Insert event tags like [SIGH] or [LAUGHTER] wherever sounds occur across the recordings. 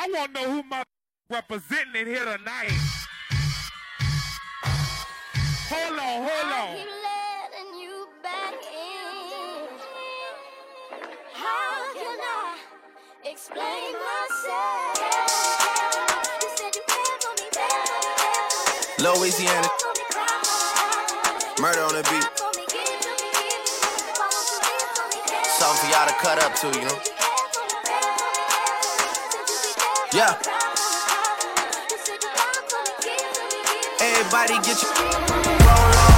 I want to know who my representing it here tonight. Hold on, hold on. How can I explain myself? Louisiana. Murder on the beat. Something for y'all to cut up to, you know? Yeah. Everybody get your roll on.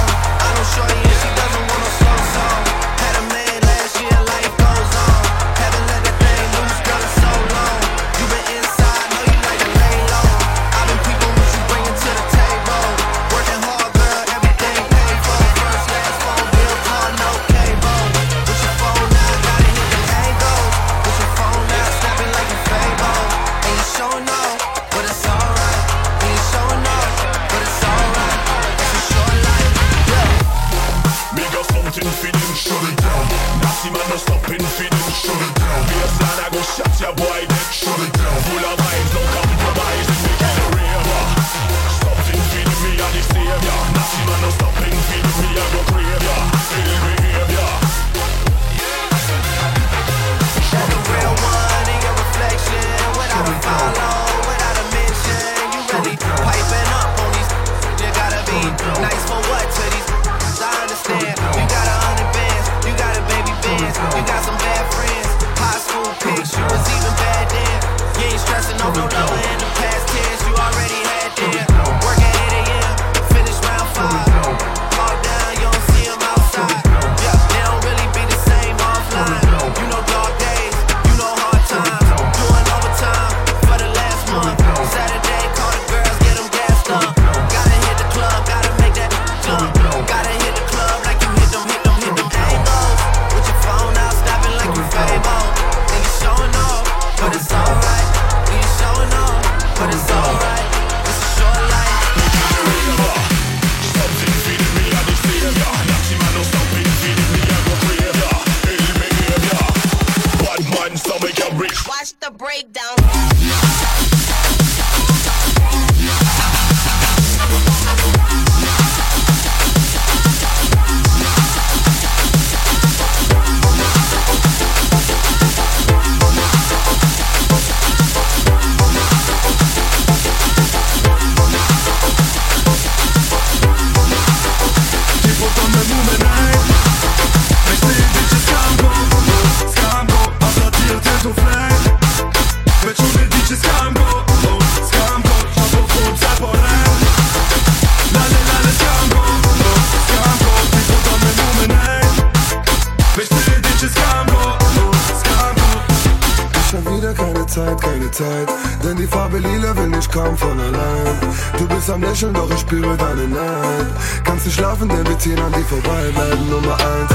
Zeit, denn die Farbe lila will nicht kaum von allein. Du bist am Lächeln, doch ich spüre deine Neid. Kannst du schlafen, denn wir ziehen an dir vorbei, bleiben Nummer eins.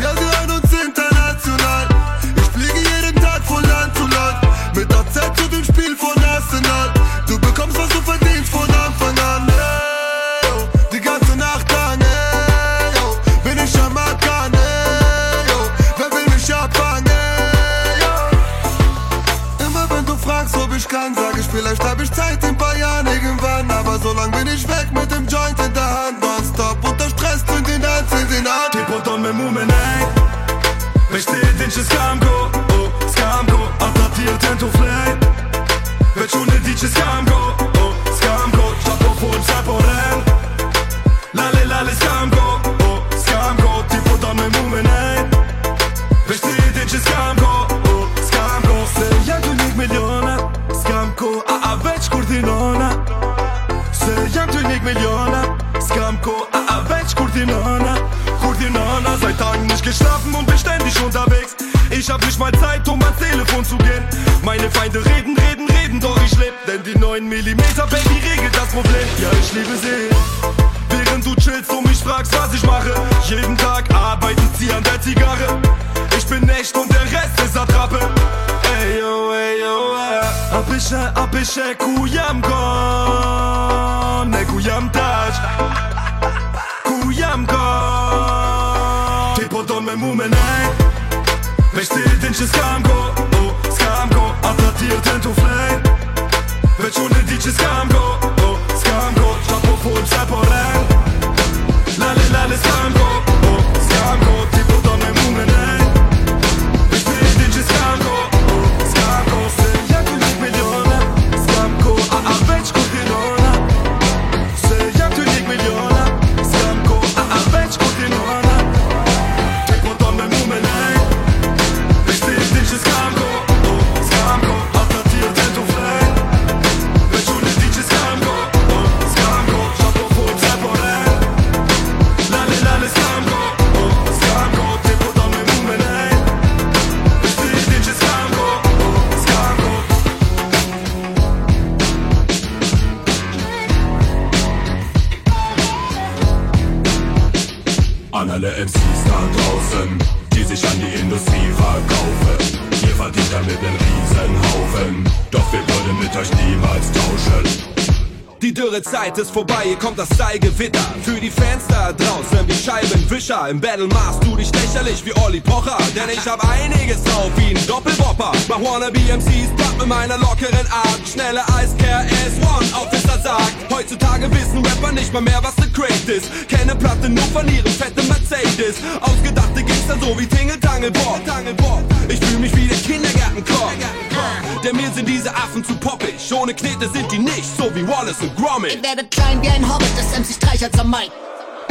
Ja, Bishe ku jam gërë Riesenhaufen, doch wir würden mit euch niemals tauschen. Die Dürrezeit ist vorbei, hier kommt das Style-Gewitter. Für die Fans da draußen, die Scheibenwischer. Im Battle machst du dich lächerlich wie Olli Pocher. Denn ich hab einiges drauf wie ein Doppelbopper. Mach wannabe MCs platt mit meiner lockeren Art. Schnelle Ice S1, Officer sagt. Heutzutage wissen Rapper nicht mal mehr, was the Crate ist. Kenne Platte nur von ihrem fetten Mercedes. Ausgedachte Gangster so wie Tingle Tangle Bob. Ich fühl mich wie der Kindergartenkorb. Denn mir sind diese Affen zu poppig. Ohne Knete sind die nicht so wie Wallace und Gromit. Ihr werdet klein wie ein Hobbit, das MC Streichert am Mic.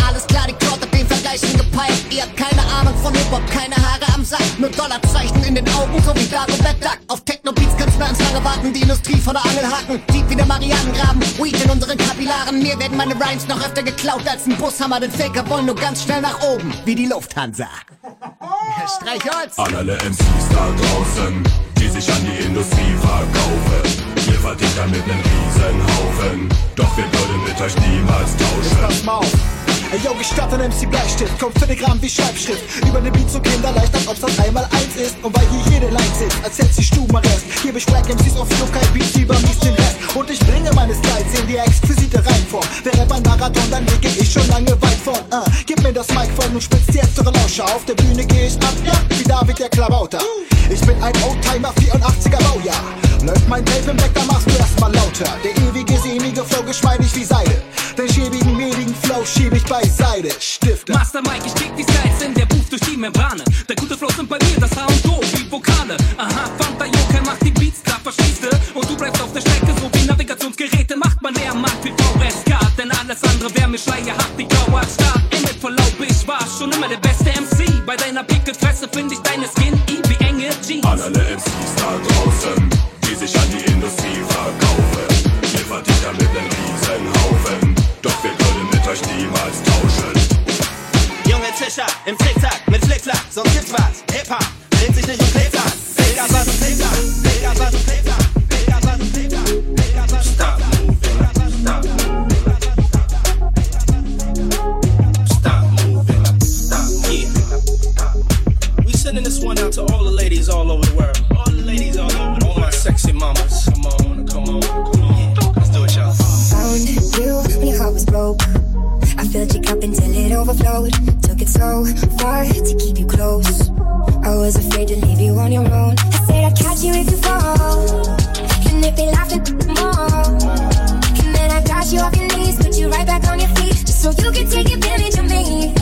Alles klar, die Crowd hat den Vergleich schon gepeilt. Ihr habt keine Ahnung von Hip-Hop, keine Haare am Sack. Nur Dollarzeichen in den Augen, so wie Dagobert Duck. Auf Techno-Beats kannst du ans lange warten, die Industrie von der Angel haken. Deep wie der Marianengraben, Weed in unseren Kapillaren. Mir werden meine Rhymes noch öfter geklaut als ein Bushammer. Den Faker wollen nur ganz schnell nach oben, wie die Lufthansa. [LAUGHS] Streichholz! An alle MCs da draußen, die sich an die Industrie verkaufen. Ihr verdient damit einen Riesenhaufen, doch wir würden mit euch niemals tauschen. Ey, yo, gestatt ein MC Bleistift, kommt Filigramm wie Schreibschrift. Über den Beat so kinderleicht, als ob's das einmal eins ist. Und weil hier jede Line sitzt, als hätte sie Stubenrest. Hier ich Wack MCs auf Flug, kein Beat, über mies den Rest. Und ich bringe meine Styles in die exquisite Reihenform. Wäre beim Marathon, dann liege ich schon lange weit vorn. Uh, gib mir das Mic von und spitzt jetzt eure Lauscher. Auf der Bühne geh ich ab, ja, wie David der Klabauter. Ich bin ein Oldtimer, 84er Baujahr. Läuft mein Tape im Back, dann machst du erstmal lauter. Der ewige, sehnige Flow, geschmeidig wie Seide. Den schäbigen, mehligen Flow schieb ich beiseite. Stifte. Master Mike, ich krieg die Styles in der Buch durch die Membrane. Der gute Flow sind bei mir, das H und O, wie Vokale. Aha, Fanta Joker macht die Beats klar, verstehst du? Und du bleibst auf der Strecke, so wie Navigationsgeräte macht man leer, Markt wie VSK. Denn alles andere wäre mir schleierhaft, die grauer Star. Immer Verlaub, ich war schon immer der beste MC. Bei deiner Pickelfresse find ich deine Skin, I wie enge Jeans. An alle MCs da draußen, die sich an die doch wir würden mit euch niemals tauschen. Junge Tischer im Zickzack mit Flickflack, sonst gibt's was. Hip-Hop dreht sich nicht um Pizza. Pizza, was und Pizza. Pizza, was und Pizza. Pizza, was und Pizza. Pizza, was und Stop moving. Stop Stop moving. We sending this one out to all the ladies all over the world. All the ladies all over the world. All my sexy mamas. Come on, filled your cup until it overflowed. Took it so far to keep you close. I was afraid to leave you on your own. I said I'd catch you if you fall. And if they laugh, then more. And then I got you off your knees, put you right back on your feet, just so you can take advantage of me.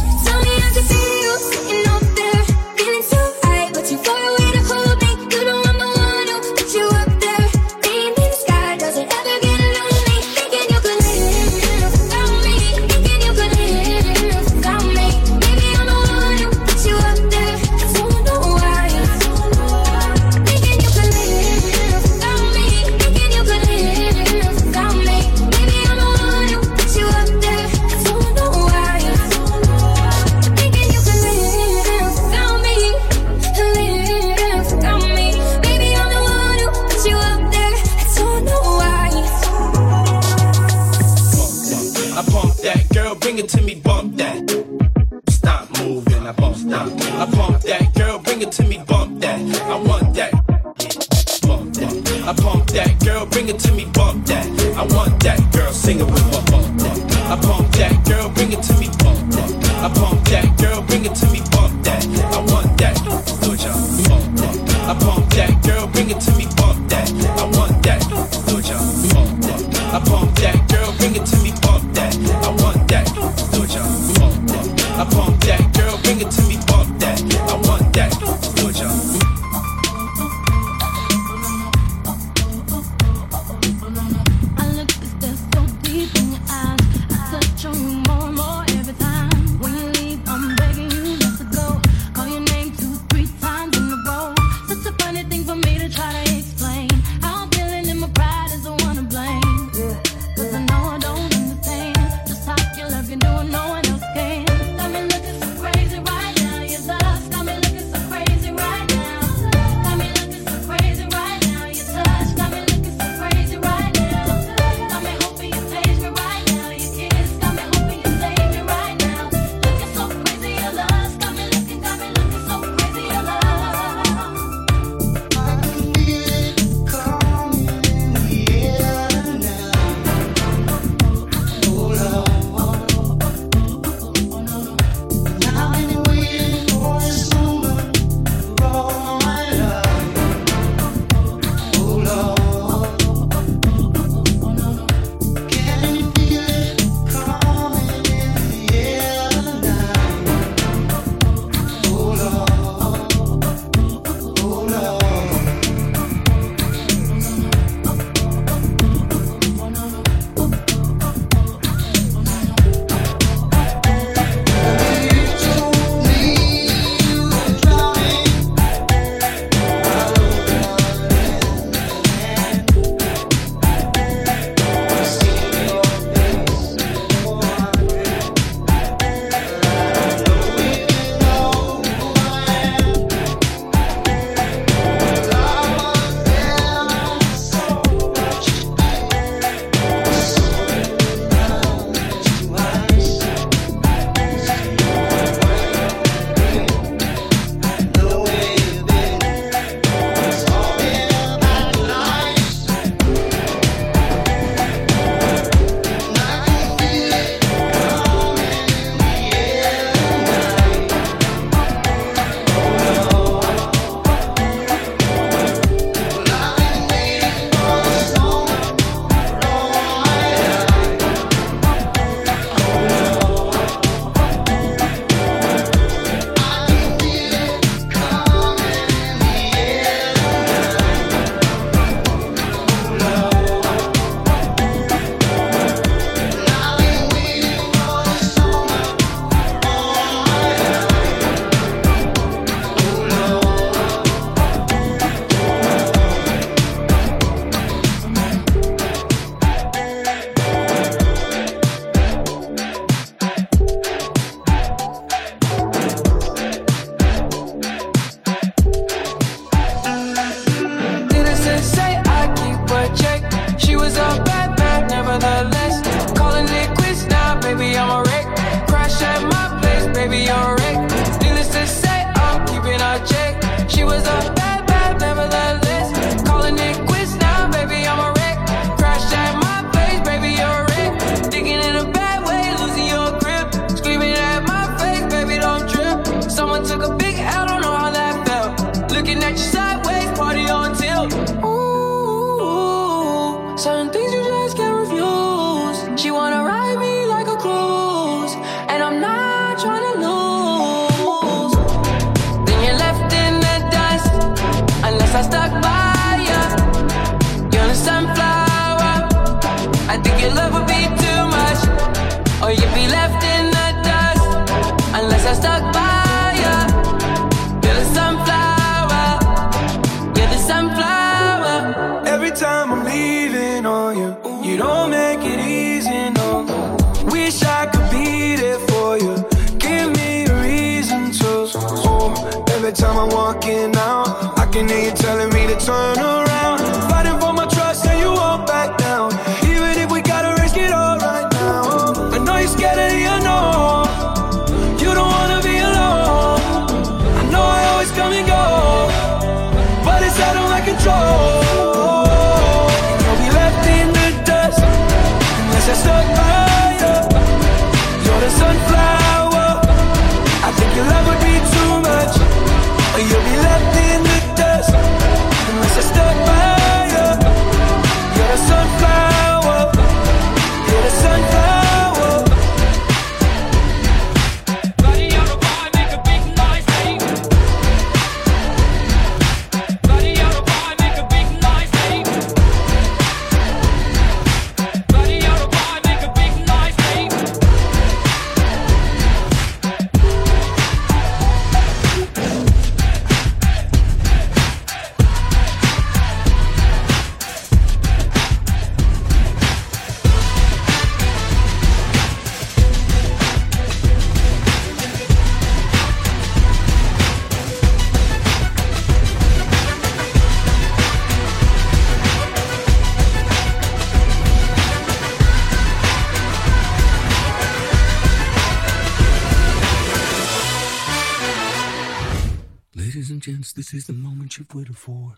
This is the moment you've waited for.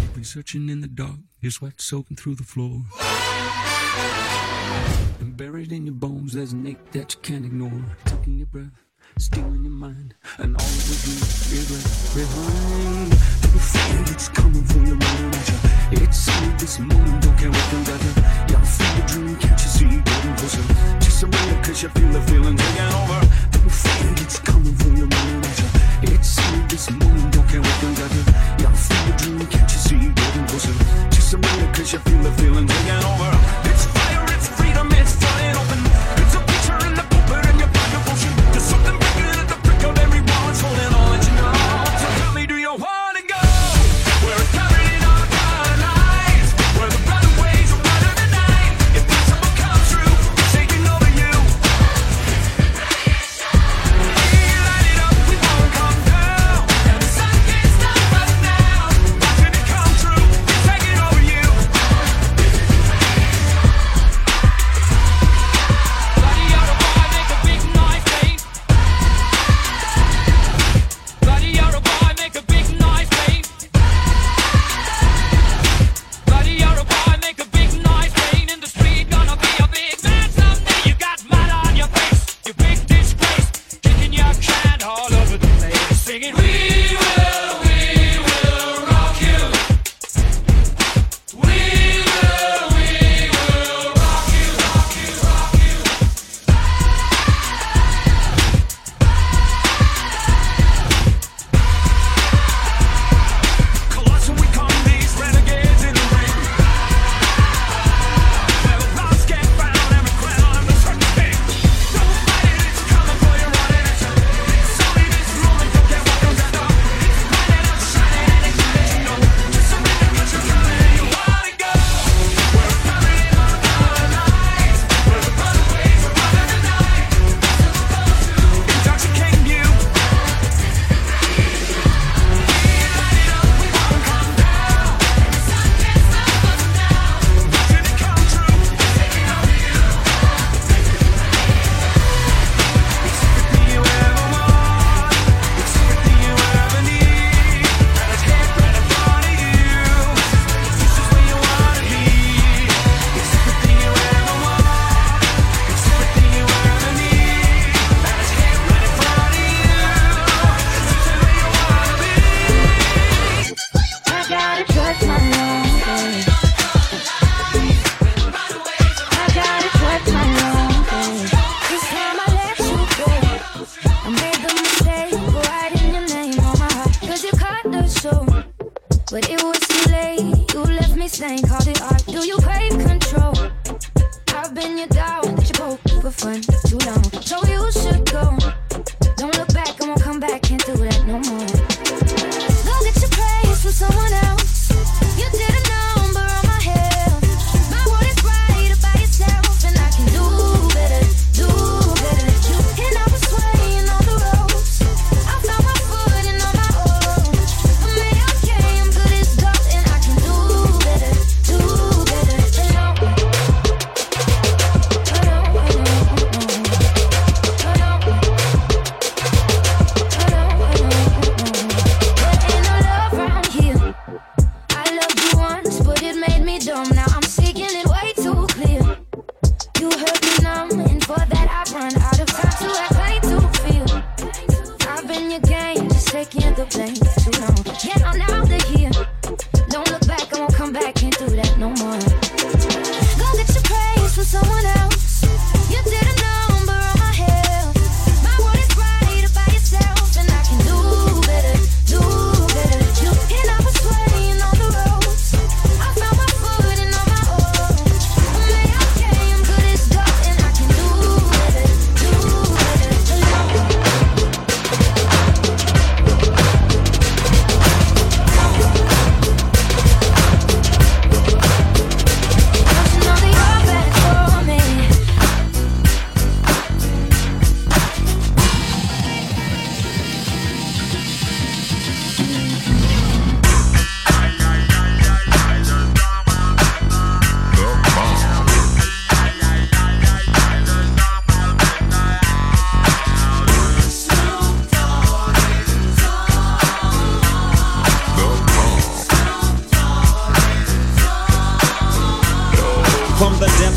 You've been searching in the dark, your sweat soaking through the floor. And buried in your bones, there's an ache that you can't ignore. Taking your breath stealing your mind and all of what you regret behind. Every fire that's coming for your mind, it's all this moment, don't care what you got. Y'all feel the dream, can't you see? Getting closer. Just a minute, cause you feel the feeling taking over. Every fire that's coming for your mind, it's all this moment, don't care what you got. Y'all feel the dream, can't you see? Getting closer. Just a minute, cause you feel the feeling taking over. It's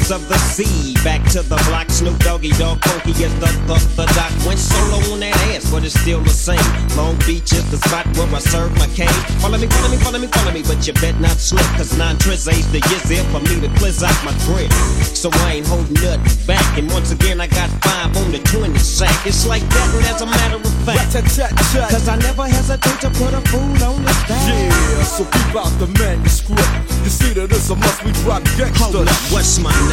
depths of the sea, back to the block. Snoop Doggy Dogg Funky is the the the doc. Went solo on that ass, but it's still the same. Long Beach is the spot where I serve my cane. Follow me, follow me, follow me, follow me, but you bet not slip. Cause nine tris ain't the years there for me to cleanse out my grip. So I ain't holding nothing back. And once again, I got five on the 20 sack. It's like that, and as a matter of fact. Cause I never hesitate to put a fool on the stack. Yeah, so keep out the manuscript. You see that this a must we drop gangsta. Hold up, what's my name?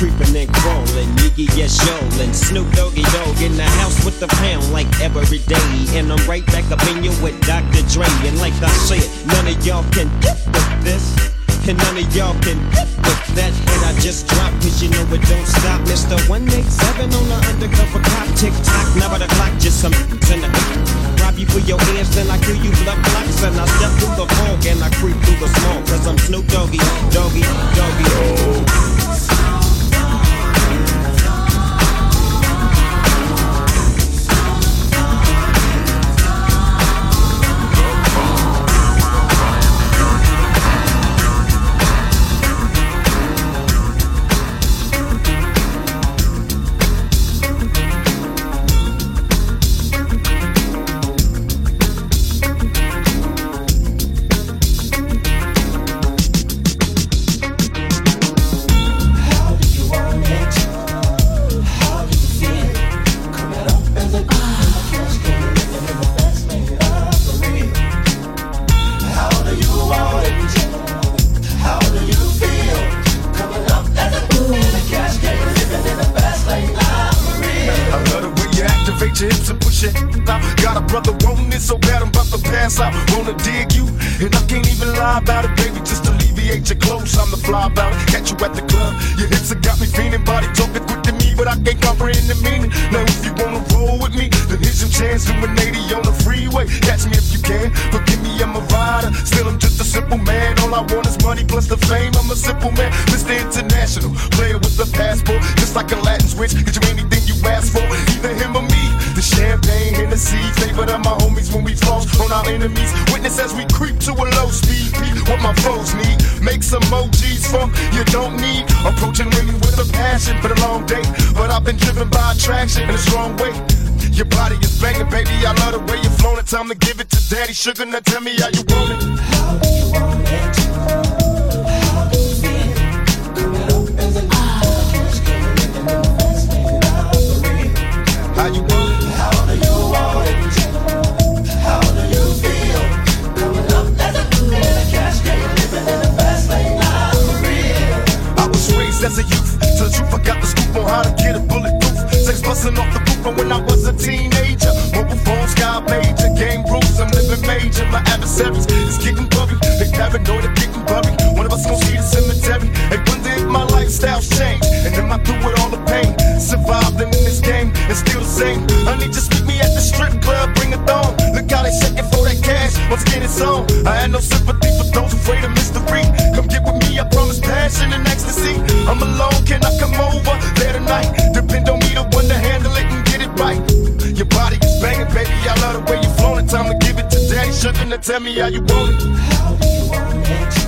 creeping and crawling, Yiggy yes and Snoop Doggy Dogg in the house with the pound like every day, and I'm right back up in you with Dr. Dre, and like I said, none of y'all can get with this. And none of y'all can get with that hit I just dropped, cause you know it don't stop. Mr. 187 on the undercover cop, tick tock, now by the clock, just some in the Rob you for your ears, then I kill you blood blocks, and I step through the fog and I creep through the smoke, cause I'm Snoop Doggy, Doggy, Doggy, oh. Attraction in a strong way. Your body is banging, baby. I love the way you flow time to give it to daddy. Sugar, now tell me how you want it. How do you want it? How you want it? How do you want it? How do you feel? Up as a a cascade, living in the real. I was raised as a youth, so the truth got the scoop on how to get a busting off the roof from when I was a teenager. Mobile phone, sky pager, game rules, I'm living major. My adversaries is getting blurry, they paranoid of getting buried. One of us gon' see the cemetery. Hey, one day my lifestyle's changed, and am I through with all the pain? Survived in this game, and still the same. Honey, just meet me at the strip club, bring a thong. Look how they shaking for that cash. Once again, it's on. I had no sympathy for those afraid of mystery. Come get with me, I promise passion and ecstasy. I'm alone, can I come over there tonight? To daddy. Tell me how you want it. How you want it?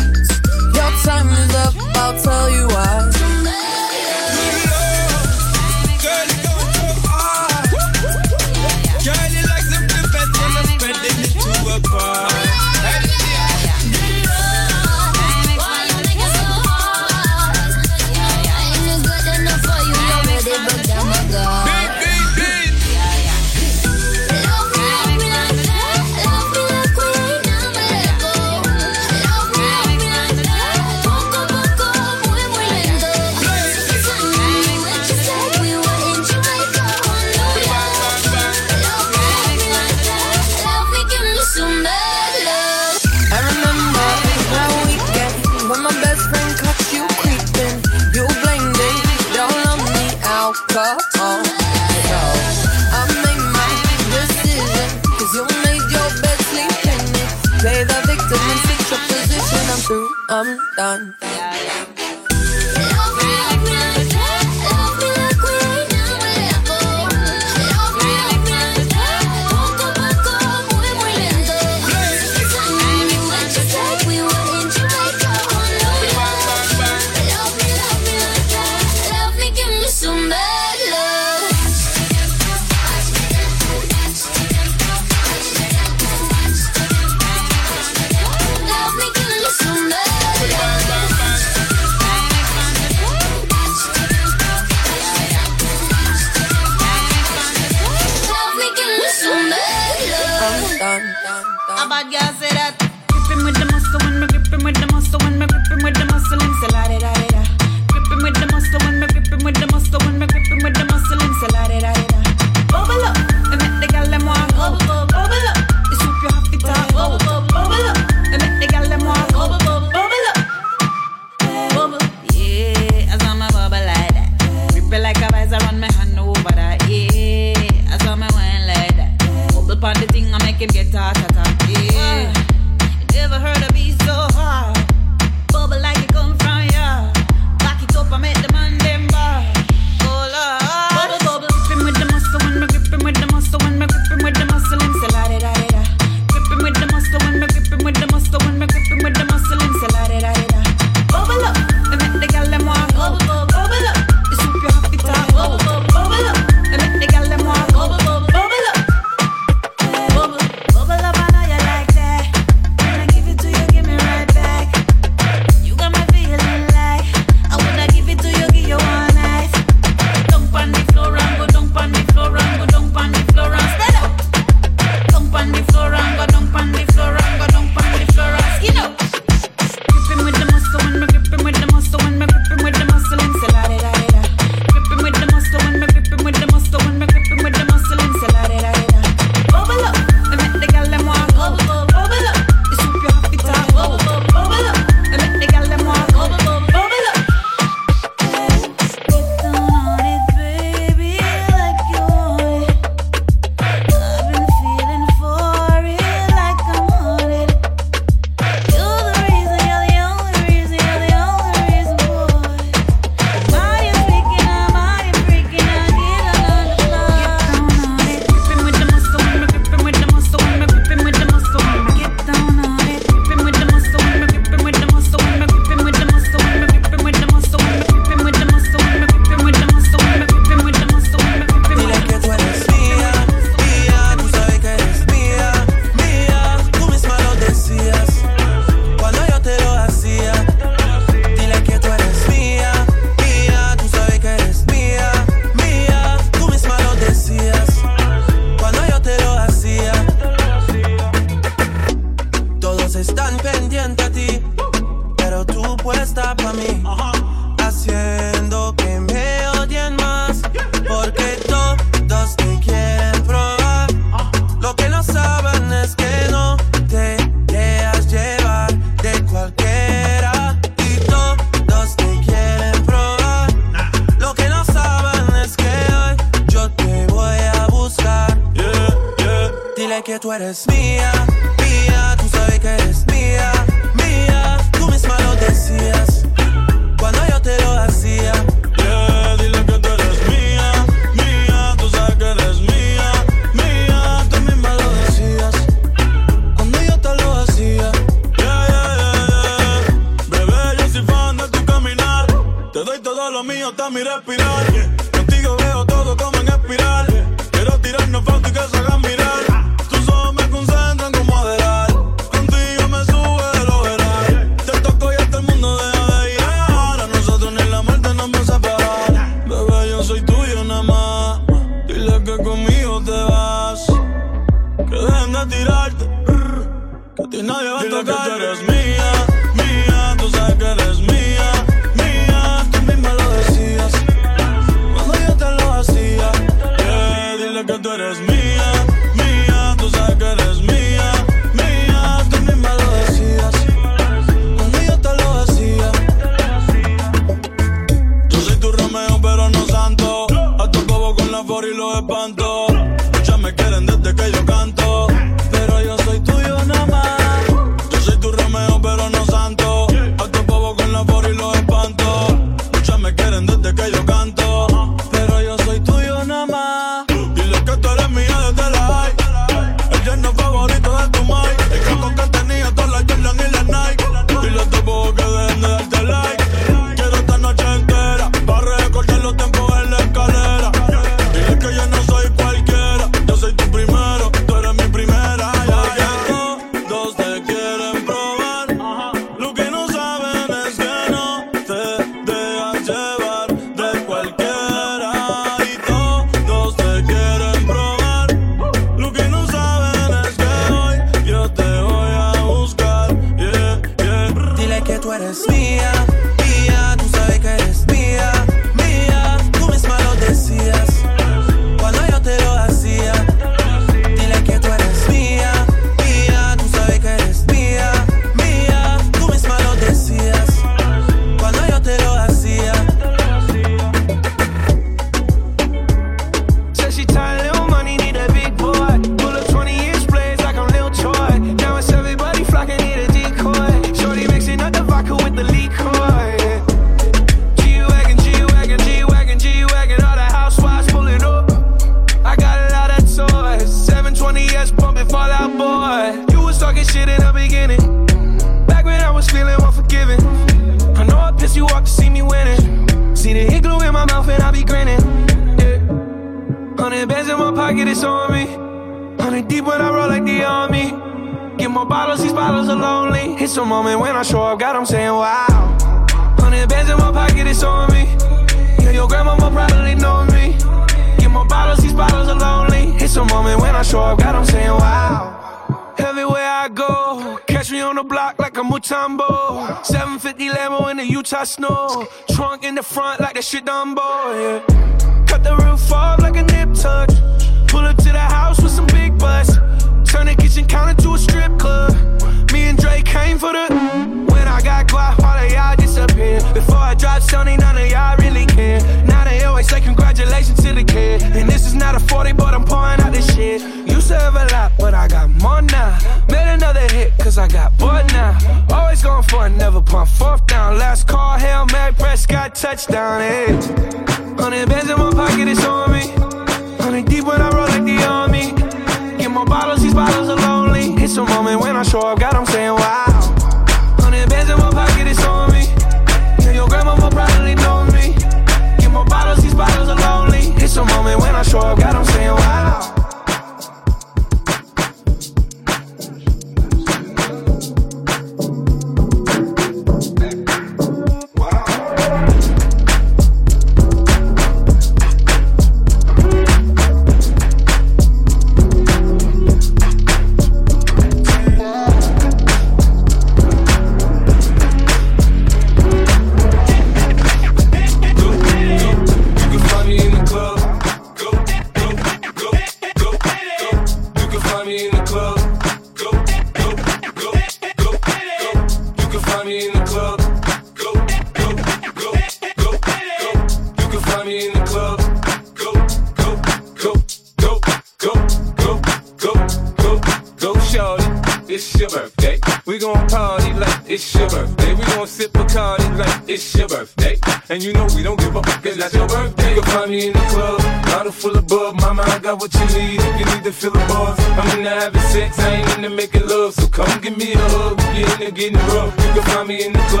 Got what you need if you need to fill the bars. I'm into having sex, I ain't into making love. So come give me a hug, get into getting rough. You can find me in the club,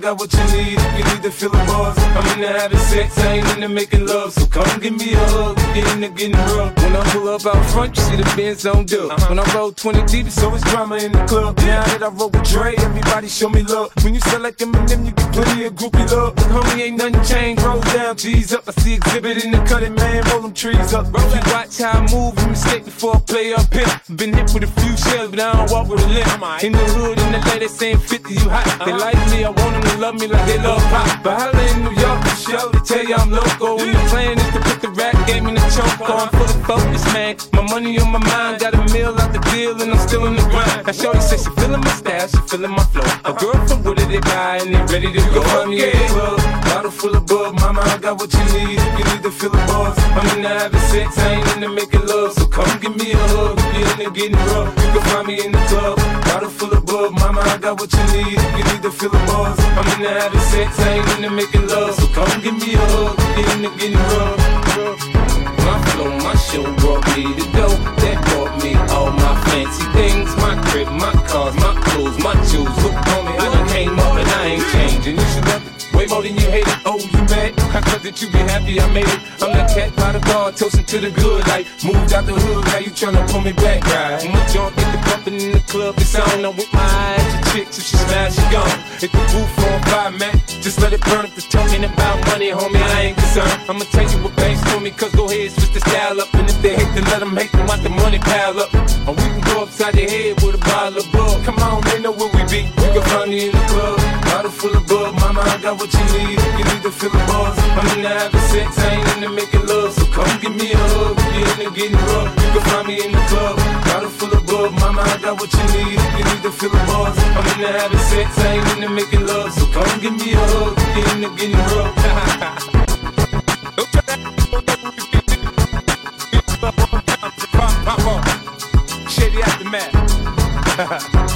got what you need if you need to fill the bars. I'm into having sex, I ain't into making love. So come give me a hug, get into getting rough. When I pull up out front, you see the Benz on dub. When I roll 20 deep, it's always drama in the club. Now that I roll with Dre, everybody show me love. When you select them and them, you get plenty of groupie love. But homie, ain't nothing changed. Roll down, G's up. I see Xzibit in the cutting, man. Roll them trees up. Roll you watch how I move, you mistake before I play up here. Been hit with a few shells, but I don't walk with a limp. In the hood, in the lady saying 50, you hot. They like me, I want them to love me like they love pop. But holla in New York, for show, they tell you I'm loco. And the plan is to put the rap game in the choke. I'm full of focus, man. My money on my mind, got a meal out the deal, and I'm still in the grind. Now, Shorty says she feeling my style, she feeling my flow. A girl from Wooded, they buy, and they ready to go. I'm yeah, club, bottle full of bub. Mama, I got what you need. You need to fill the bars, I'm into having sex, I ain't into making love. So come give me a hug, you're into getting rough. You can find me in the club, full. Mama, I got what you need. You need to fill the bars, I'm into having sex, I ain't into making love. So come give me a hug, you're into getting rough. My flow, my show brought me to go. That brought me all my fancy things. My crib, my cars, my clothes, my shoes. That you be happy I made it. I'm that cat by the bar, toasting to the good. Like, moved out the hood, now you tryna pull me back, right? When my joint get the bumping in the club, it's on. I'm with my eyes to chicks, if she smash, she gone. If the roof on fire, man, just let it burn. If it's talking about money, homie, I ain't concerned. I'ma tell you what banks told me, cause go ahead, switch the style up. And if they hate, then let them hate them, watch the money pile up. Or we can go upside the head with a bottle of bug. Come on, they know where we be. You can find me in the club, bottle full of bug. Mama, I got what you need. You need to feel the buzz. I'm into having sex, I ain't into making love. So come give me a hug. You're into getting rough, you can find me in the club, bottle full of bug. Mama, I got what you need. You need to feel the buzz. I'm into having sex, I ain't into making love. So come give me a hug. You're into getting rough. [LAUGHS] Shady aftermath. [LAUGHS]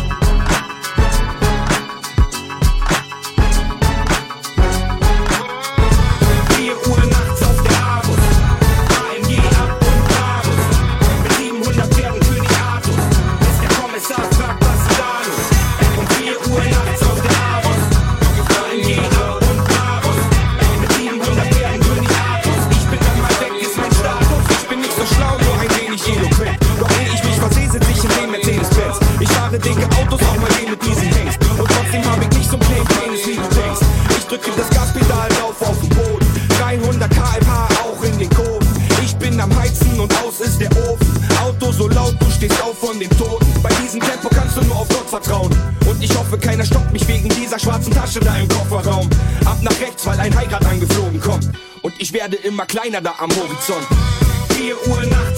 immer kleiner da am Horizont. 4 Uhr nachts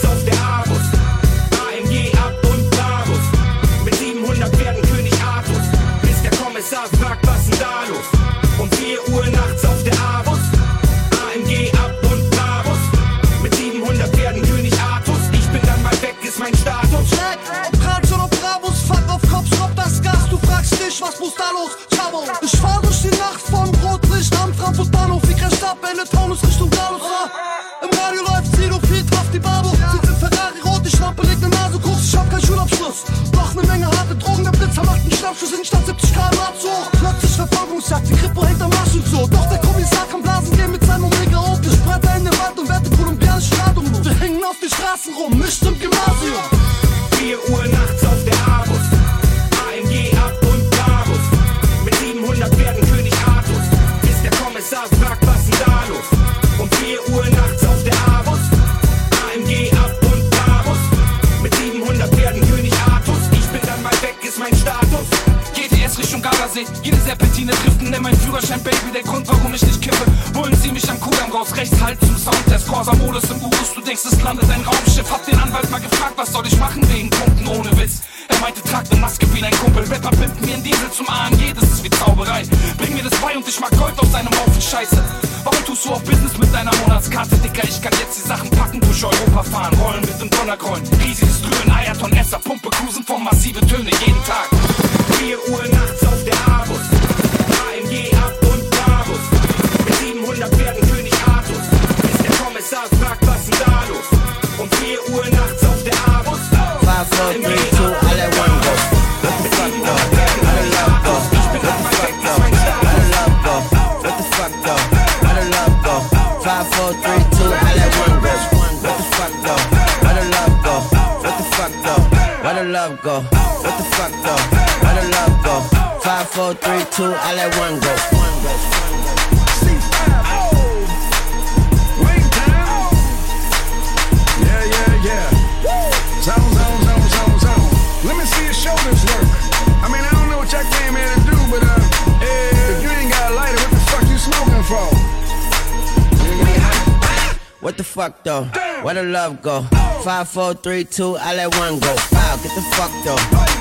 5, 4, 3, 2, I let one go. One go. Shoulders work. I mean, I don't know what y'all came here to do, but uh, if you ain't got a lighter, what the fuck you smoking for? What the fuck though? Where the love go? Five, four, three, two, I let one go. Wow, get the fuck though.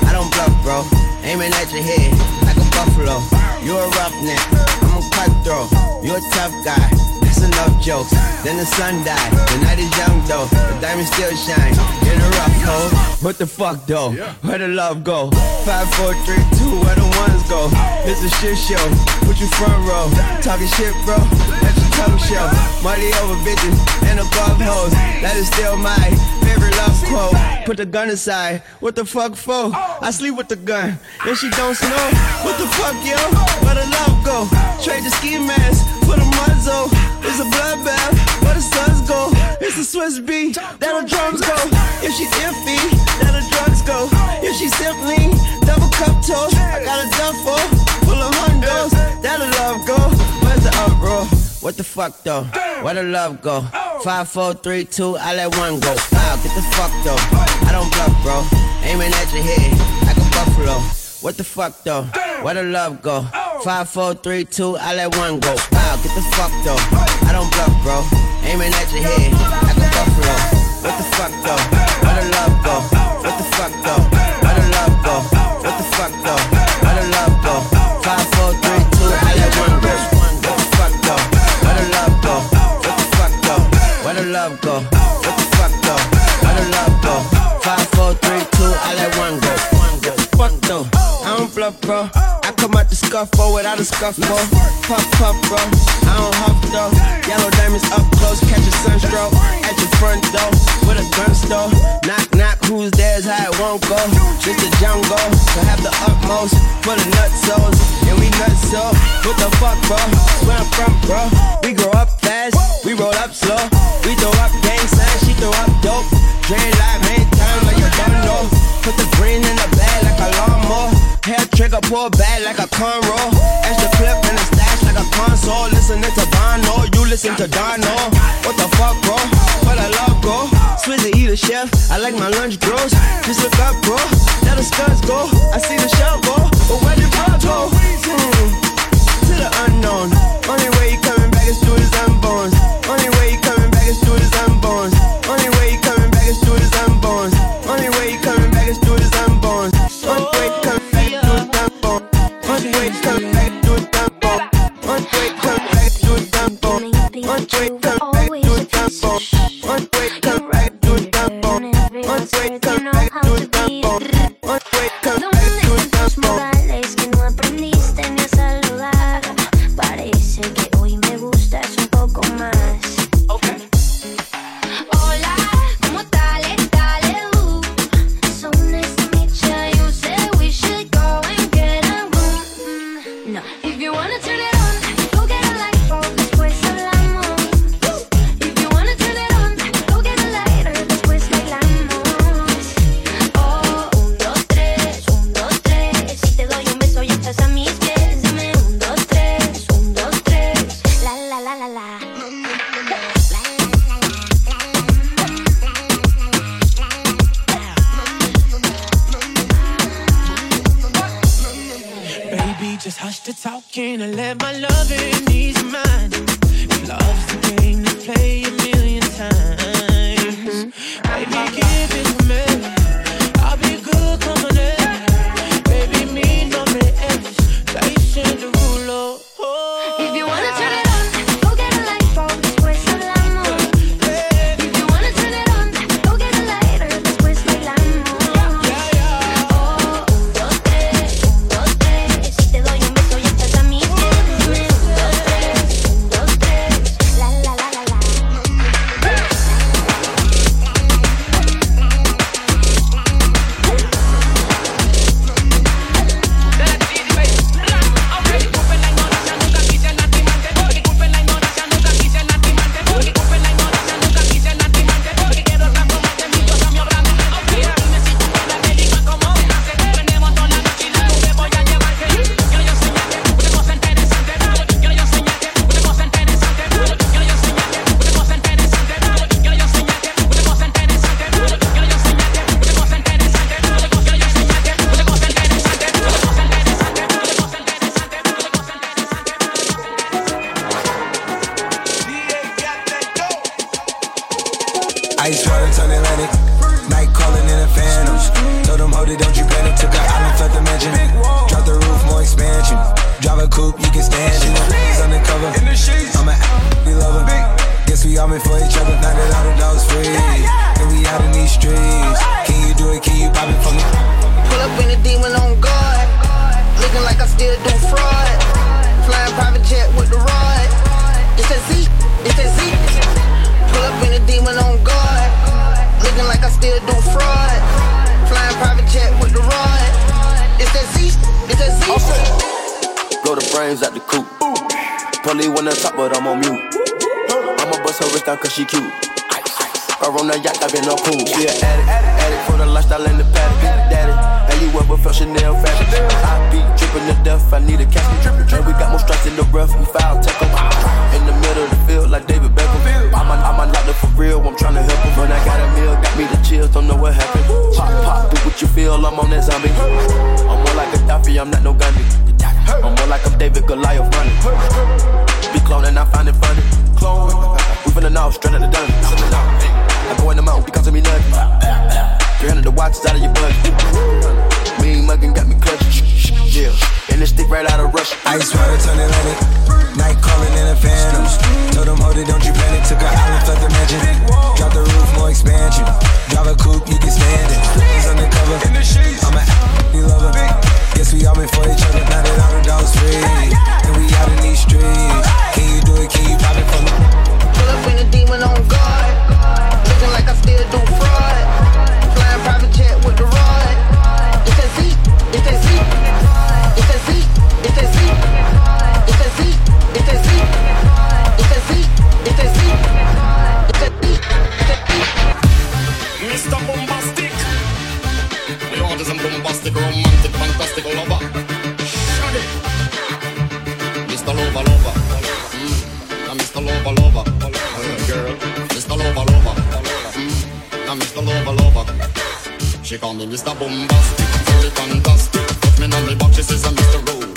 I don't bluff, bro. Aiming at your head buffalo. You a roughneck, I'm a cutthroat. You a tough guy. That's enough jokes. Then the sun died. The night is young though. The diamond still shine. In a rough hole. What the fuck though? Where the love go? Five, four, three, two, where the ones go? It's a shit show. Put you front row. Talking shit, bro. Let your tongue show. Money over bitches and above hoes. That is still my favorite love quote. Put the gun aside. What the fuck for? I sleep with the gun. And she don't snow. What the fuck, yo? Where the love go? Trade the ski mask for the muzzle. It's a bloodbath. Where the suns go? It's a Swizz beat. That the drums go. If she iffy, that the drugs go. If she simply double cup toast, I got a duffel full of hundos. That the love go. Where's the uproar? What the fuck though? Where the love go? Five, four, three, two, I let one go. Wow, get the fuck though. I don't bluff, bro. Aiming at your head like a buffalo. What the fuck though? Where the love go? Five, four, three, two, I let one go. Wow, get the fuck though. I don't bluff, bro. Aiming at your head like a buffalo. What the fuck though? Where the love go? Go? What the fuck though? Where the love go? Five, four, three, two, I let one go. One go. Fuck though. I don't bluff, bro. Scuffle without a scuffle. Puff, puff, bro. I don't huff though. Yellow diamonds up close, catch a sunstroke at your front door with a gun store. Knock, knock, who's there's how it won't go. Just the jungle, so have the utmost for the nutsos. And we nuts so. What the fuck, bro? Where I'm from, bro? We grow up fast, we roll up slow. We throw up gang signs, she throw up dope. Drain live, main time like don't know. Put the green trigger, pull back like a cornrow. Extra clip in the stash like a console. Listening to Bono, you listen to Dono. What the fuck, bro? Where the love go? Swizzy eat a chef. I like my lunch gross. Just look up, bro. Let the studs go. I see the shell go. But where did God go? Hmm. To the unknown. Only way you coming back is through wrist down cause she cute. Her on the yacht, I been on cool. She an addict, addict for the lifestyle and the paddock. Daddy, how you ever felt Chanel fabric? I be dripping to death, I need a casket. And we got more strikes in the rough, we foul tackle. In the middle of the field, like David Beckham. I'm on, I'm on lockdown for real, I'm tryna help him. When I got a meal, got me the chills, don't know what happened. Pop, pop, do what you feel, I'm on that zombie. I'm more like a Daffy, I'm not no Gandhi. I'm more like I'm David Goliath running. Be cloning, I find it funny. Clone, we finna know, straight out the dungeon. I go in the mouth because of me nothing. 300 the watches out of your budget. Mean mugging got me clutching. Yeah, and it's stick right out of Russia. Ice water turn Atlantic. Night calling in a phantom. Told them, hold it, don't you panic. Took an island, left the mansion. Drop the roof, more expansion. Drive a coupe, you can stand it. He's undercover. In the sheets. I'm a a lover. Guess we all been for each other. Now that all the dogs free, and we out in these streets. Can you do it? Can you pop it for me? Pull up in a demon on guard. Looking like I still do fraud. Flying private jet with the rod. She call me Mr. Bombastic, fully fantastic. put me on the box. she says I'm Mr. Rowe.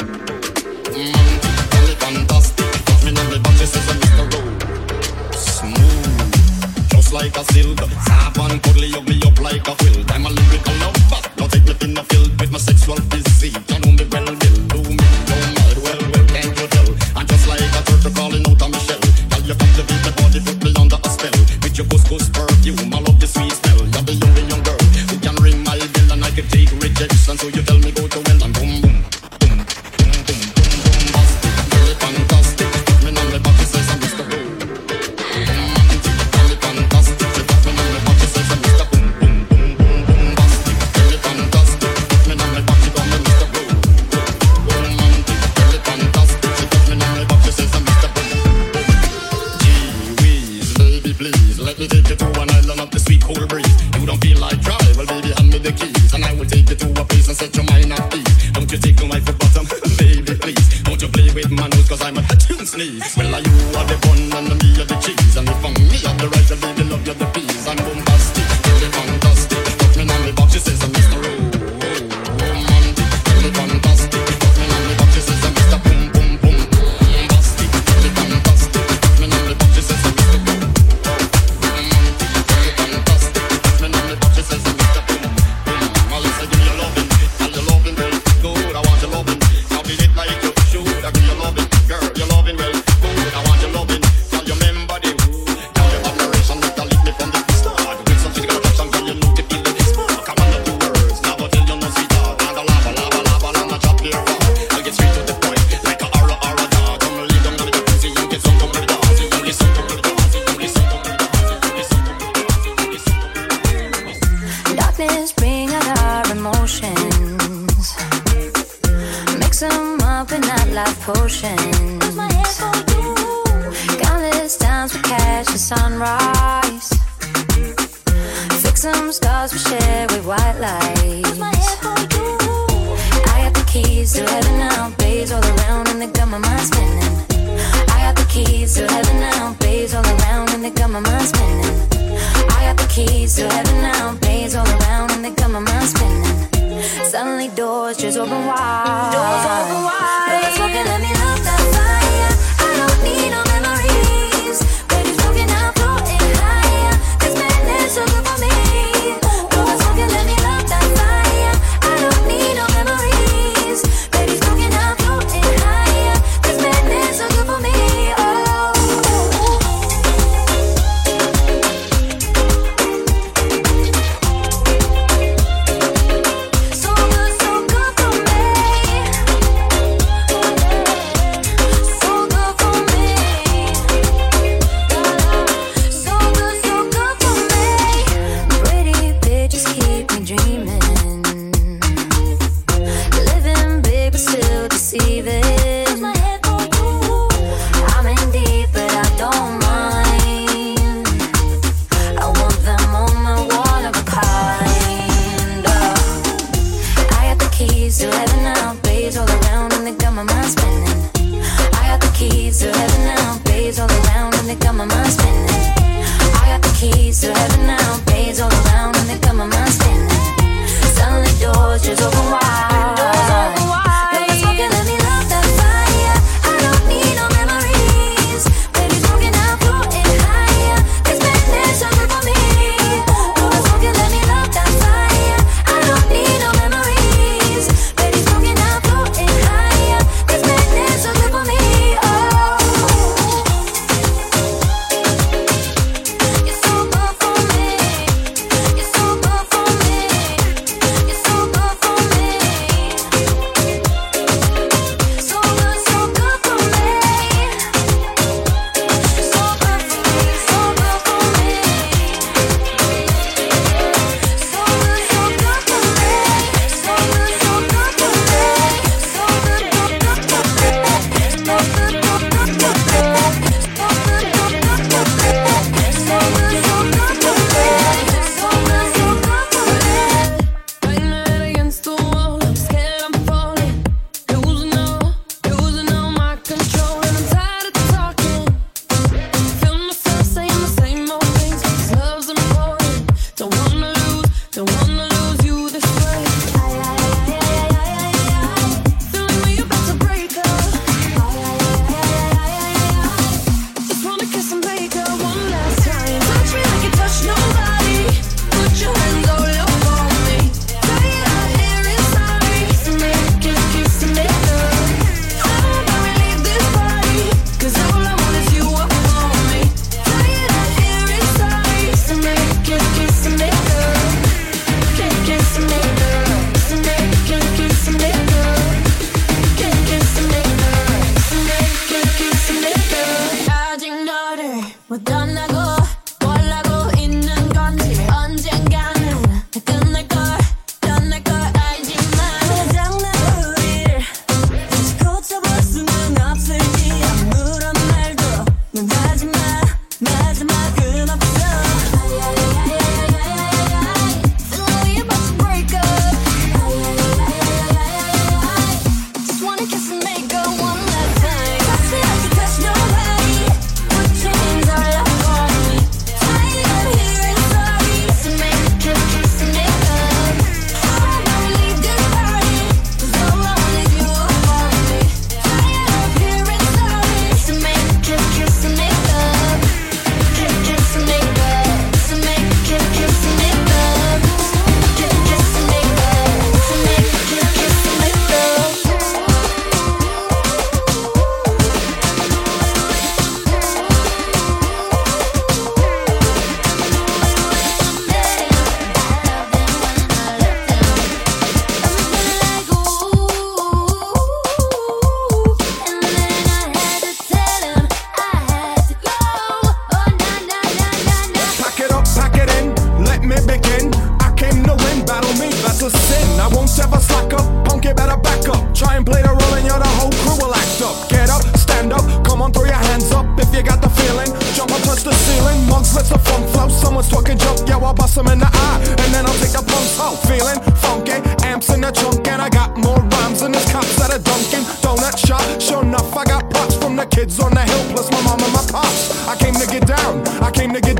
Mm, call me fantastic. put me on the box. she says I'm Mr. Rowe. Smooth, just like a silk. Soft and cuddly, hug me up like a quilt. I'm a lyrical lover. Now take me in the field with my sexual physique. I came to get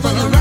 for the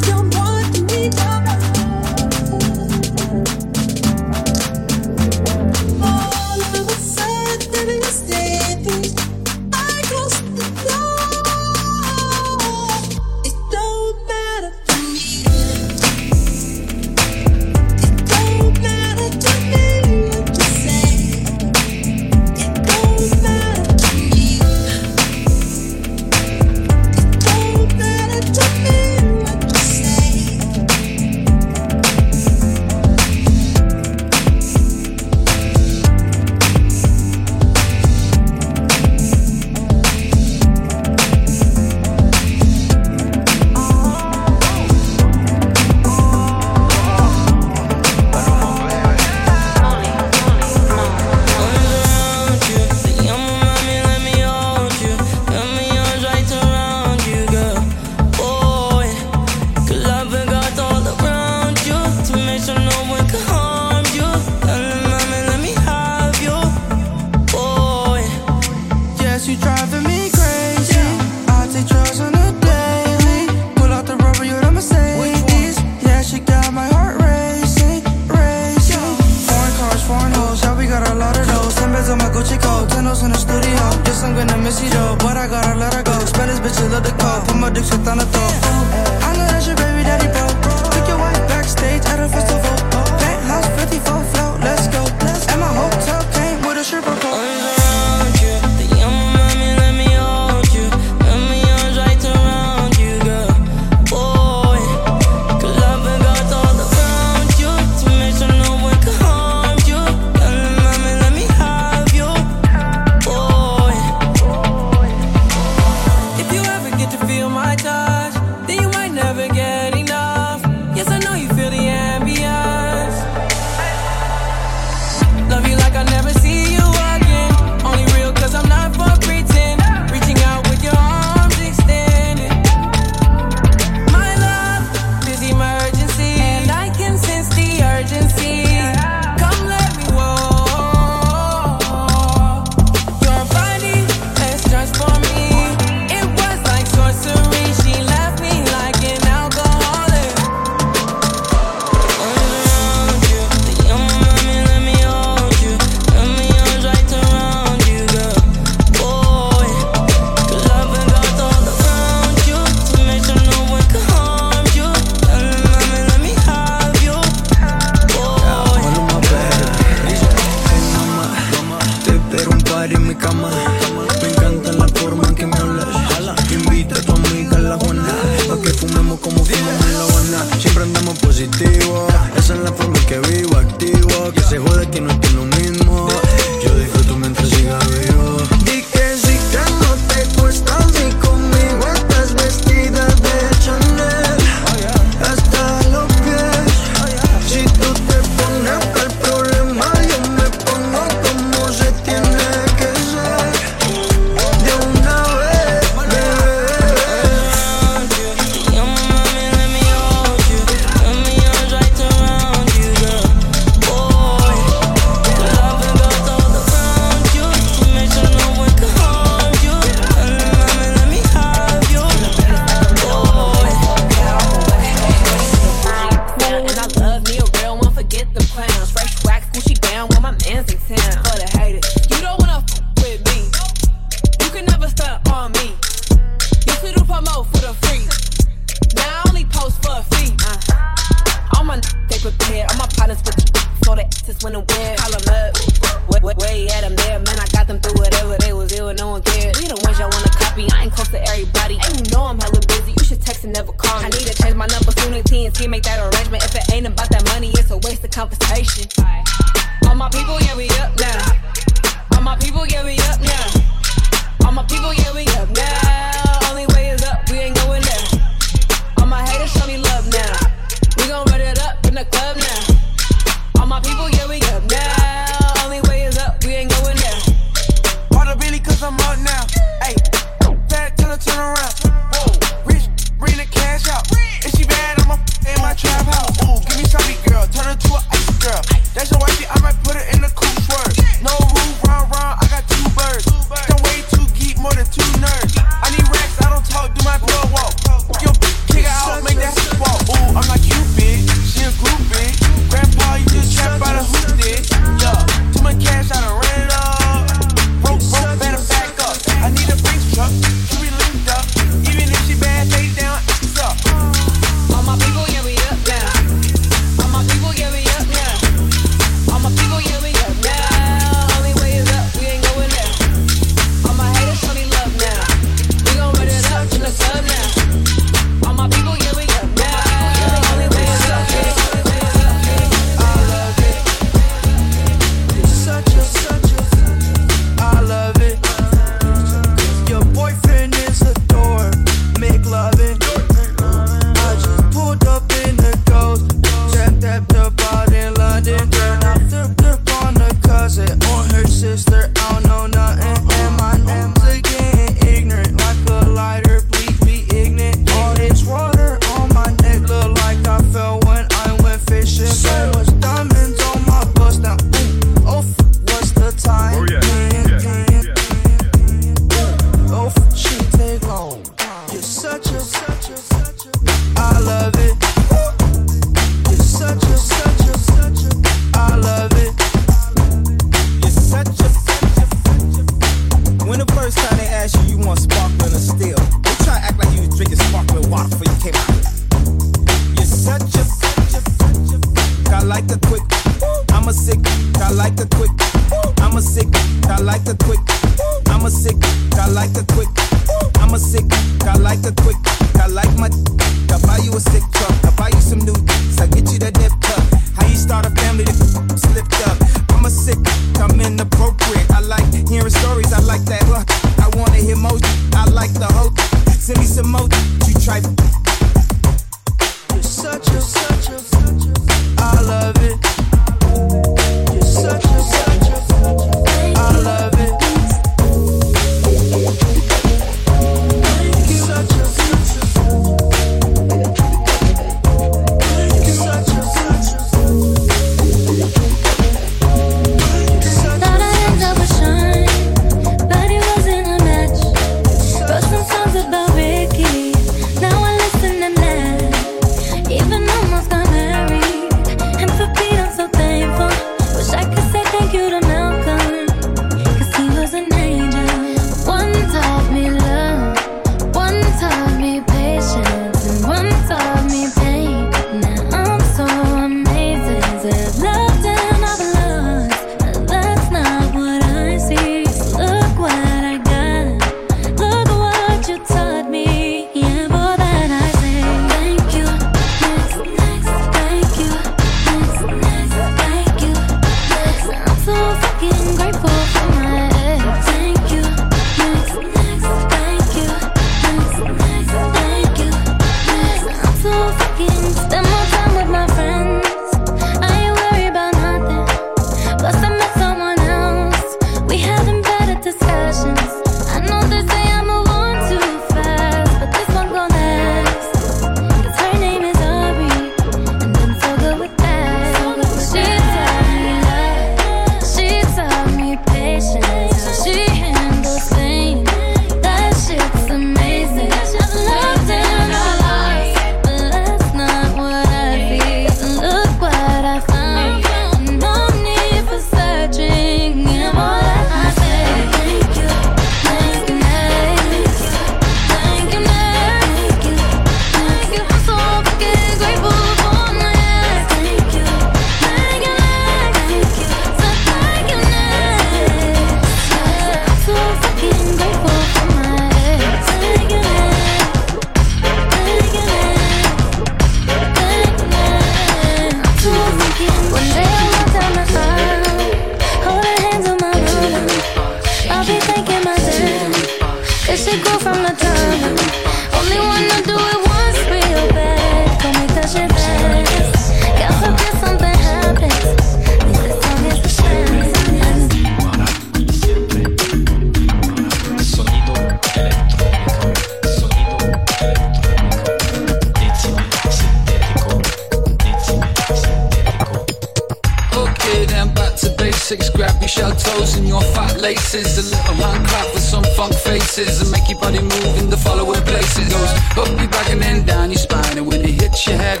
Six, Grab your shell toes and your fat laces. A little hand clap with some funk faces. And make your body move in the following places. Goes up your back and then down your spine. And when it hits your head.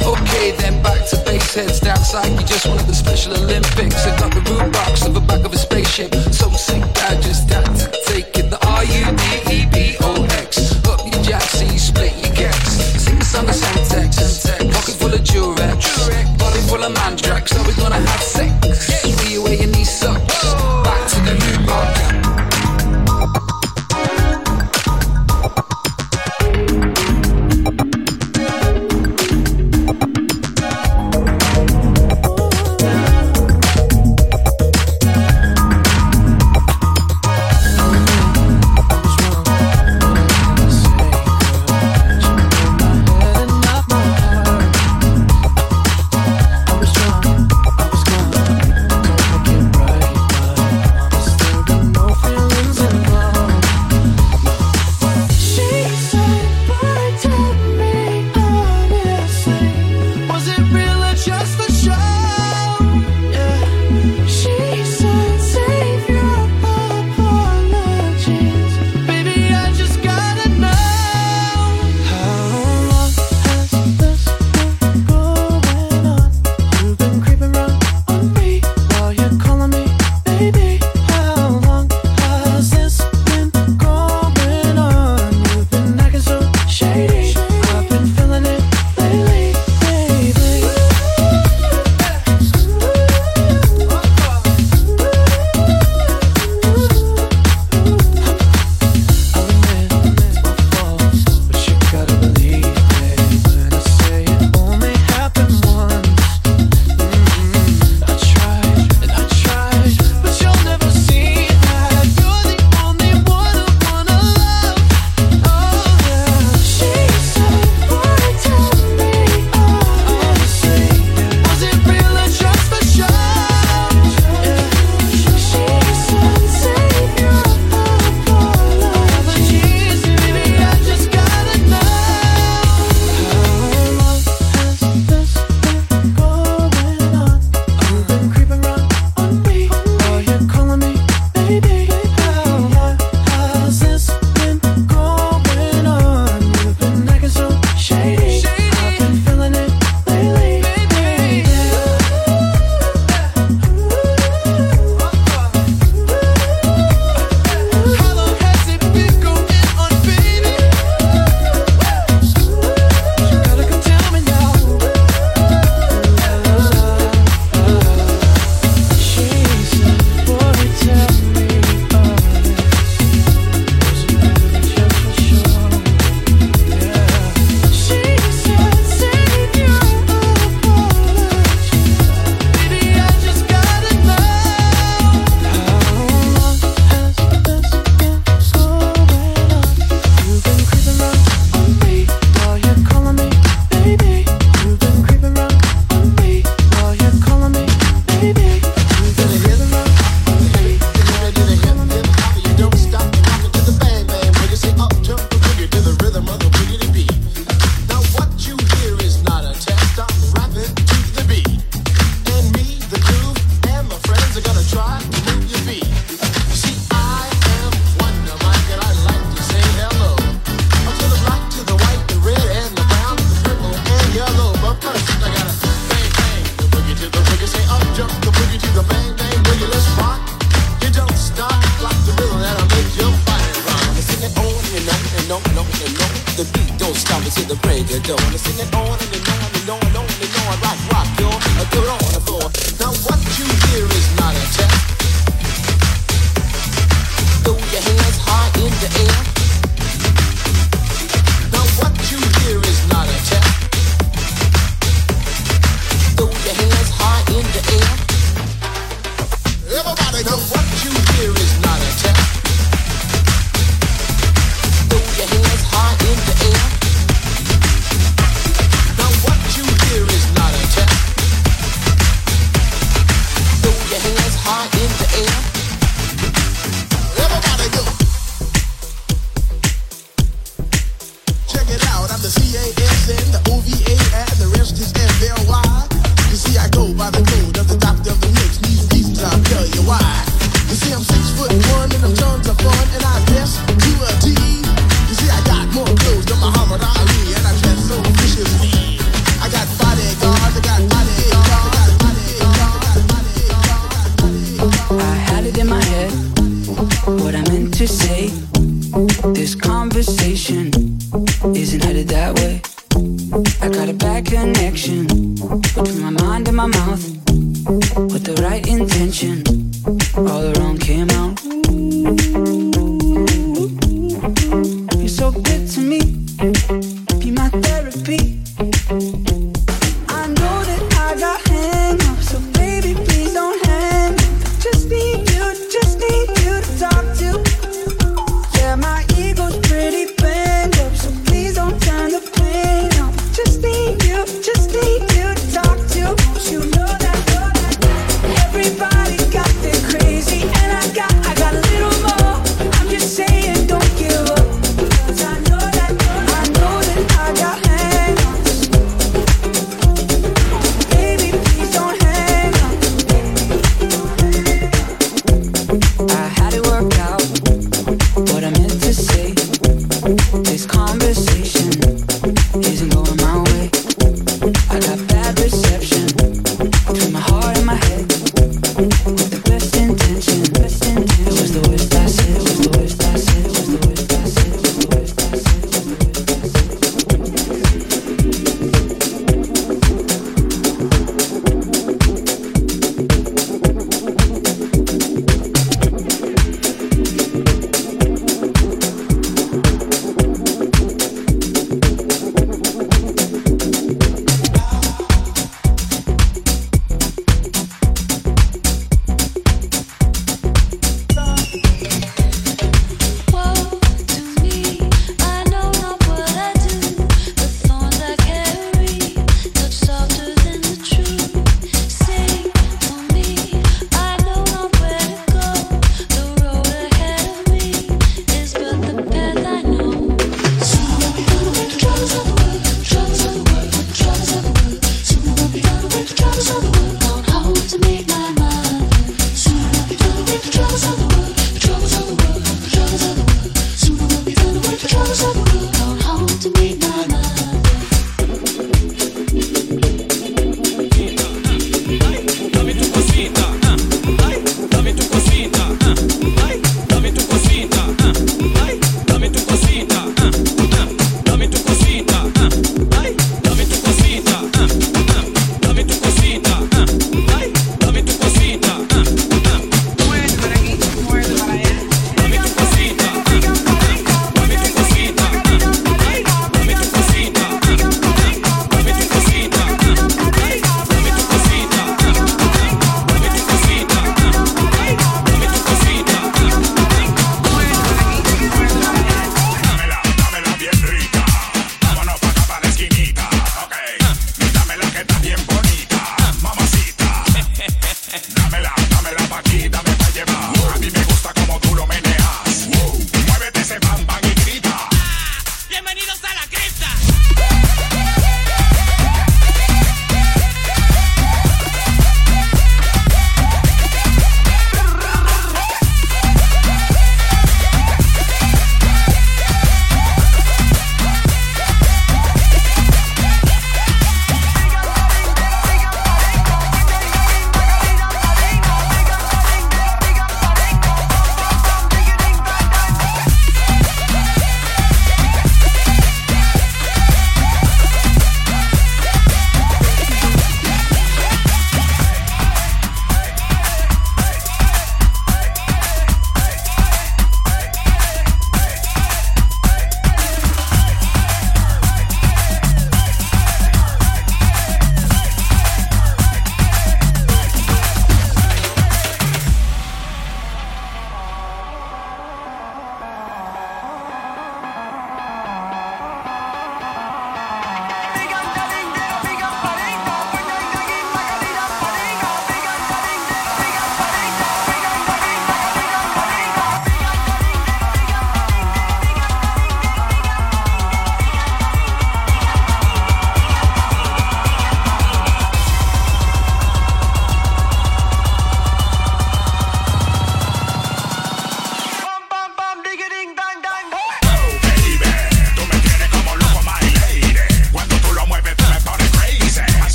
Okay, then back to base heads. down, like you just won at the Special Olympics. I got the rudebox of the back of a spaceship. So sick I just had to take it. The R U D E B O X. Up your jack, see, split your gets. Sing the song, the song. So we gonna have sex.